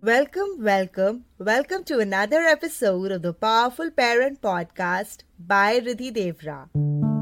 Welcome, welcome, welcome to another episode of the Powerful Parent Podcast by Riddhi Deorah.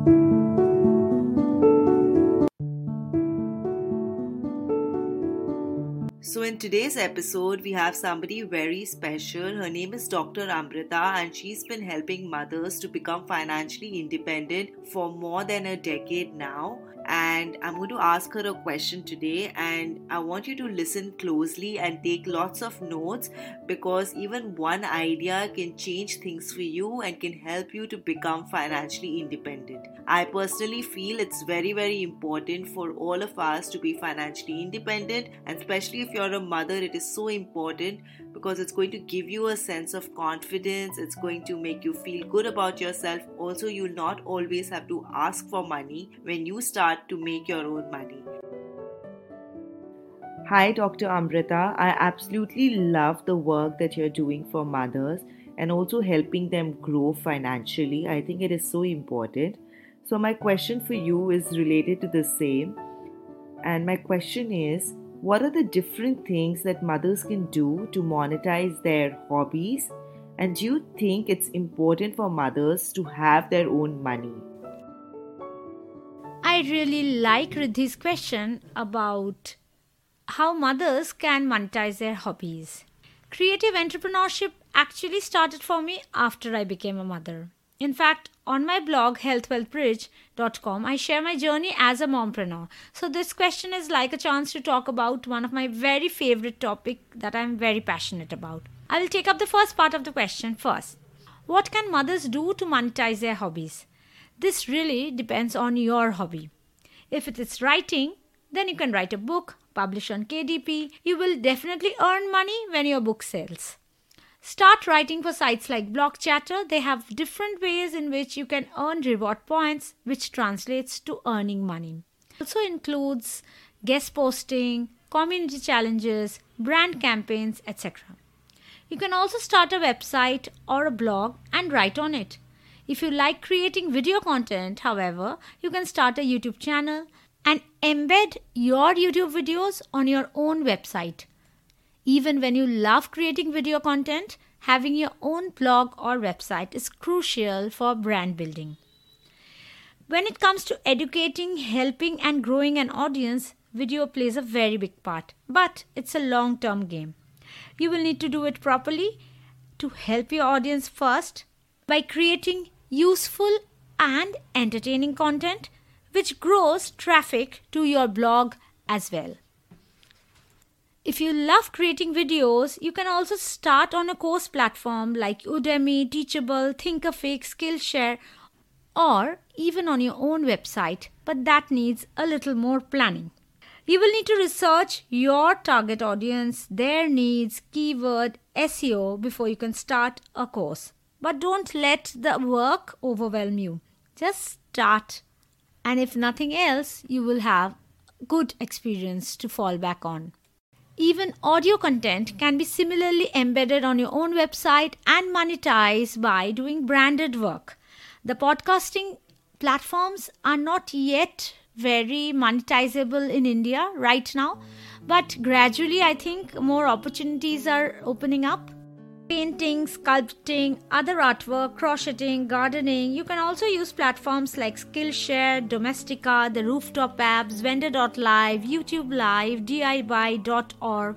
So, in today's episode, we have somebody very special. Her name is Dr. Amrita, and she's been helping mothers to become financially independent for more than a decade now and I'm going to ask her a question today. And I want you to listen closely and take lots of notes because even one idea can change things for you and can help you to become financially independent. I personally feel it's very, very important for all of us to be financially independent, and especially if you're a mother, it is so important because it's going to give you a sense of confidence, it's going to make you feel good about yourself. Also, you'll not always have to ask for money when you start to make your own money. Hi, Dr. Amrita. I absolutely love the work that you're doing for mothers and also helping them grow financially. I think it is so important. So, my question for you is related to the same. And my question is what are the different things that mothers can do to monetize their hobbies? And do you think it's important for mothers to have their own money? I really like Riddhi's question about how mothers can monetize their hobbies. Creative entrepreneurship actually started for me after I became a mother. In fact, on my blog healthwealthbridge.com, I share my journey as a mompreneur. So this question is like a chance to talk about one of my very favorite topic that I'm very passionate about. I will take up the first part of the question first. What can mothers do to monetize their hobbies? This really depends on your hobby. If it is writing, then you can write a book, publish on KDP. You will definitely earn money when your book sells. Start writing for sites like Blogchatter. They have different ways in which you can earn reward points, which translates to earning money. Also includes guest posting, community challenges, brand campaigns, etc. You can also start a website or a blog and write on it. If you like creating video content, however, you can start a YouTube channel and embed your YouTube videos on your own website. Even when you love creating video content, having your own blog or website is crucial for brand building. When it comes to educating, helping, and growing an audience, video plays a very big part, but it's a long term game. You will need to do it properly to help your audience first by creating useful and entertaining content which grows traffic to your blog as well. If you love creating videos, you can also start on a course platform like Udemy, Teachable, Thinkific, Skillshare, or even on your own website, but that needs a little more planning. You will need to research your target audience, their needs, keyword, SEO before you can start a course. But don't let the work overwhelm you. Just start. And if nothing else, you will have good experience to fall back on. Even audio content can be similarly embedded on your own website and monetized by doing branded work. The podcasting platforms are not yet very monetizable in India right now, but gradually I think more opportunities are opening up painting, sculpting, other artwork, crocheting, gardening. You can also use platforms like Skillshare, Domestika, the rooftop apps, Vendor.live, YouTube Live, DIY.org,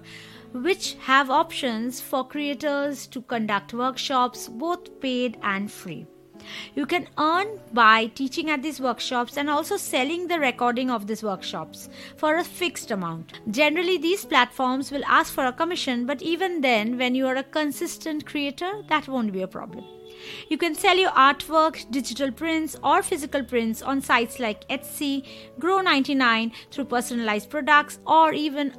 which have options for creators to conduct workshops, both paid and free. You can earn by teaching at these workshops and also selling the recording of these workshops for a fixed amount. Generally, these platforms will ask for a commission, but even then, when you are a consistent creator, that won't be a problem. You can sell your artwork, digital prints, or physical prints on sites like Etsy, Grow99 through personalized products, or even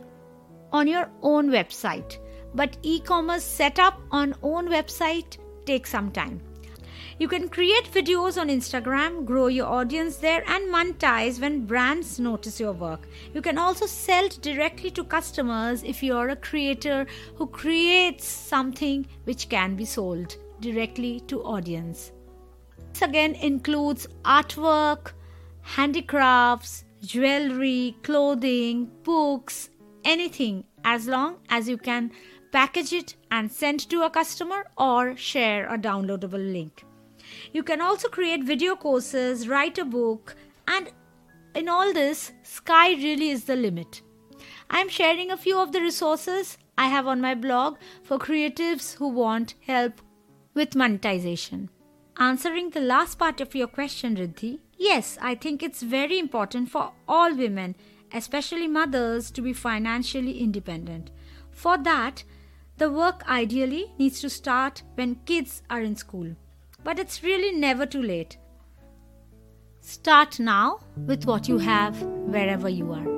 on your own website. But e commerce setup on own website takes some time. You can create videos on Instagram, grow your audience there, and monetize when brands notice your work. You can also sell directly to customers if you are a creator who creates something which can be sold directly to audience. This again includes artwork, handicrafts, jewelry, clothing, books, anything, as long as you can package it and send to a customer or share a downloadable link. You can also create video courses, write a book, and in all this, sky really is the limit. I am sharing a few of the resources I have on my blog for creatives who want help with monetization. Answering the last part of your question, Riddhi, yes, I think it's very important for all women, especially mothers, to be financially independent. For that, the work ideally needs to start when kids are in school. But it's really never too late. Start now with what you have wherever you are.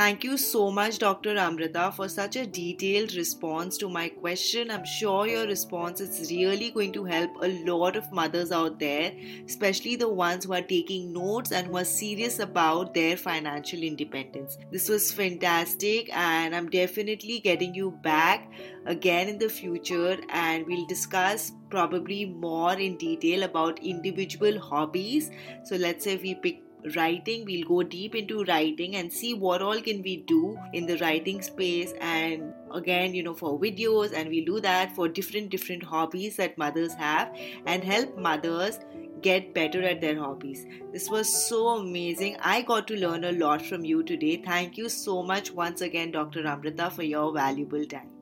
Thank you so much, Dr. Amrita, for such a detailed response to my question. I'm sure your response is really going to help a lot of mothers out there, especially the ones who are taking notes and who are serious about their financial independence. This was fantastic, and I'm definitely getting you back again in the future, and we'll discuss probably more in detail about individual hobbies. So, let's say we pick writing we'll go deep into writing and see what all can we do in the writing space and again you know for videos and we'll do that for different different hobbies that mothers have and help mothers get better at their hobbies. This was so amazing. I got to learn a lot from you today. Thank you so much once again, Dr. Amrita, for your valuable time.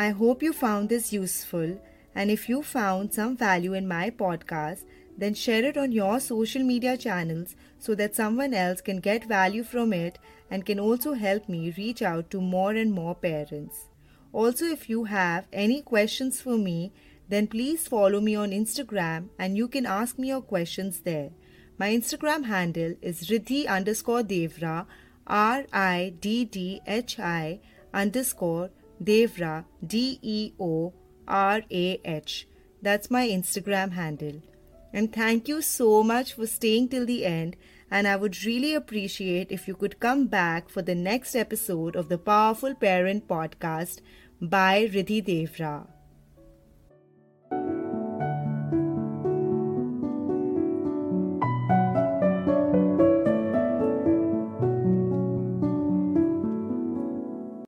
I hope you found this useful. And if you found some value in my podcast, then share it on your social media channels so that someone else can get value from it and can also help me reach out to more and more parents. Also, if you have any questions for me, then please follow me on Instagram and you can ask me your questions there. My Instagram handle is Riddhi underscore Deorah, R I D D H I underscore Deorah, D E O R A H. That's my Instagram handle. And thank you so much for staying till the end. And I would really appreciate if you could come back for the next episode of the Powerful Parent Podcast by Riddhi Deorah.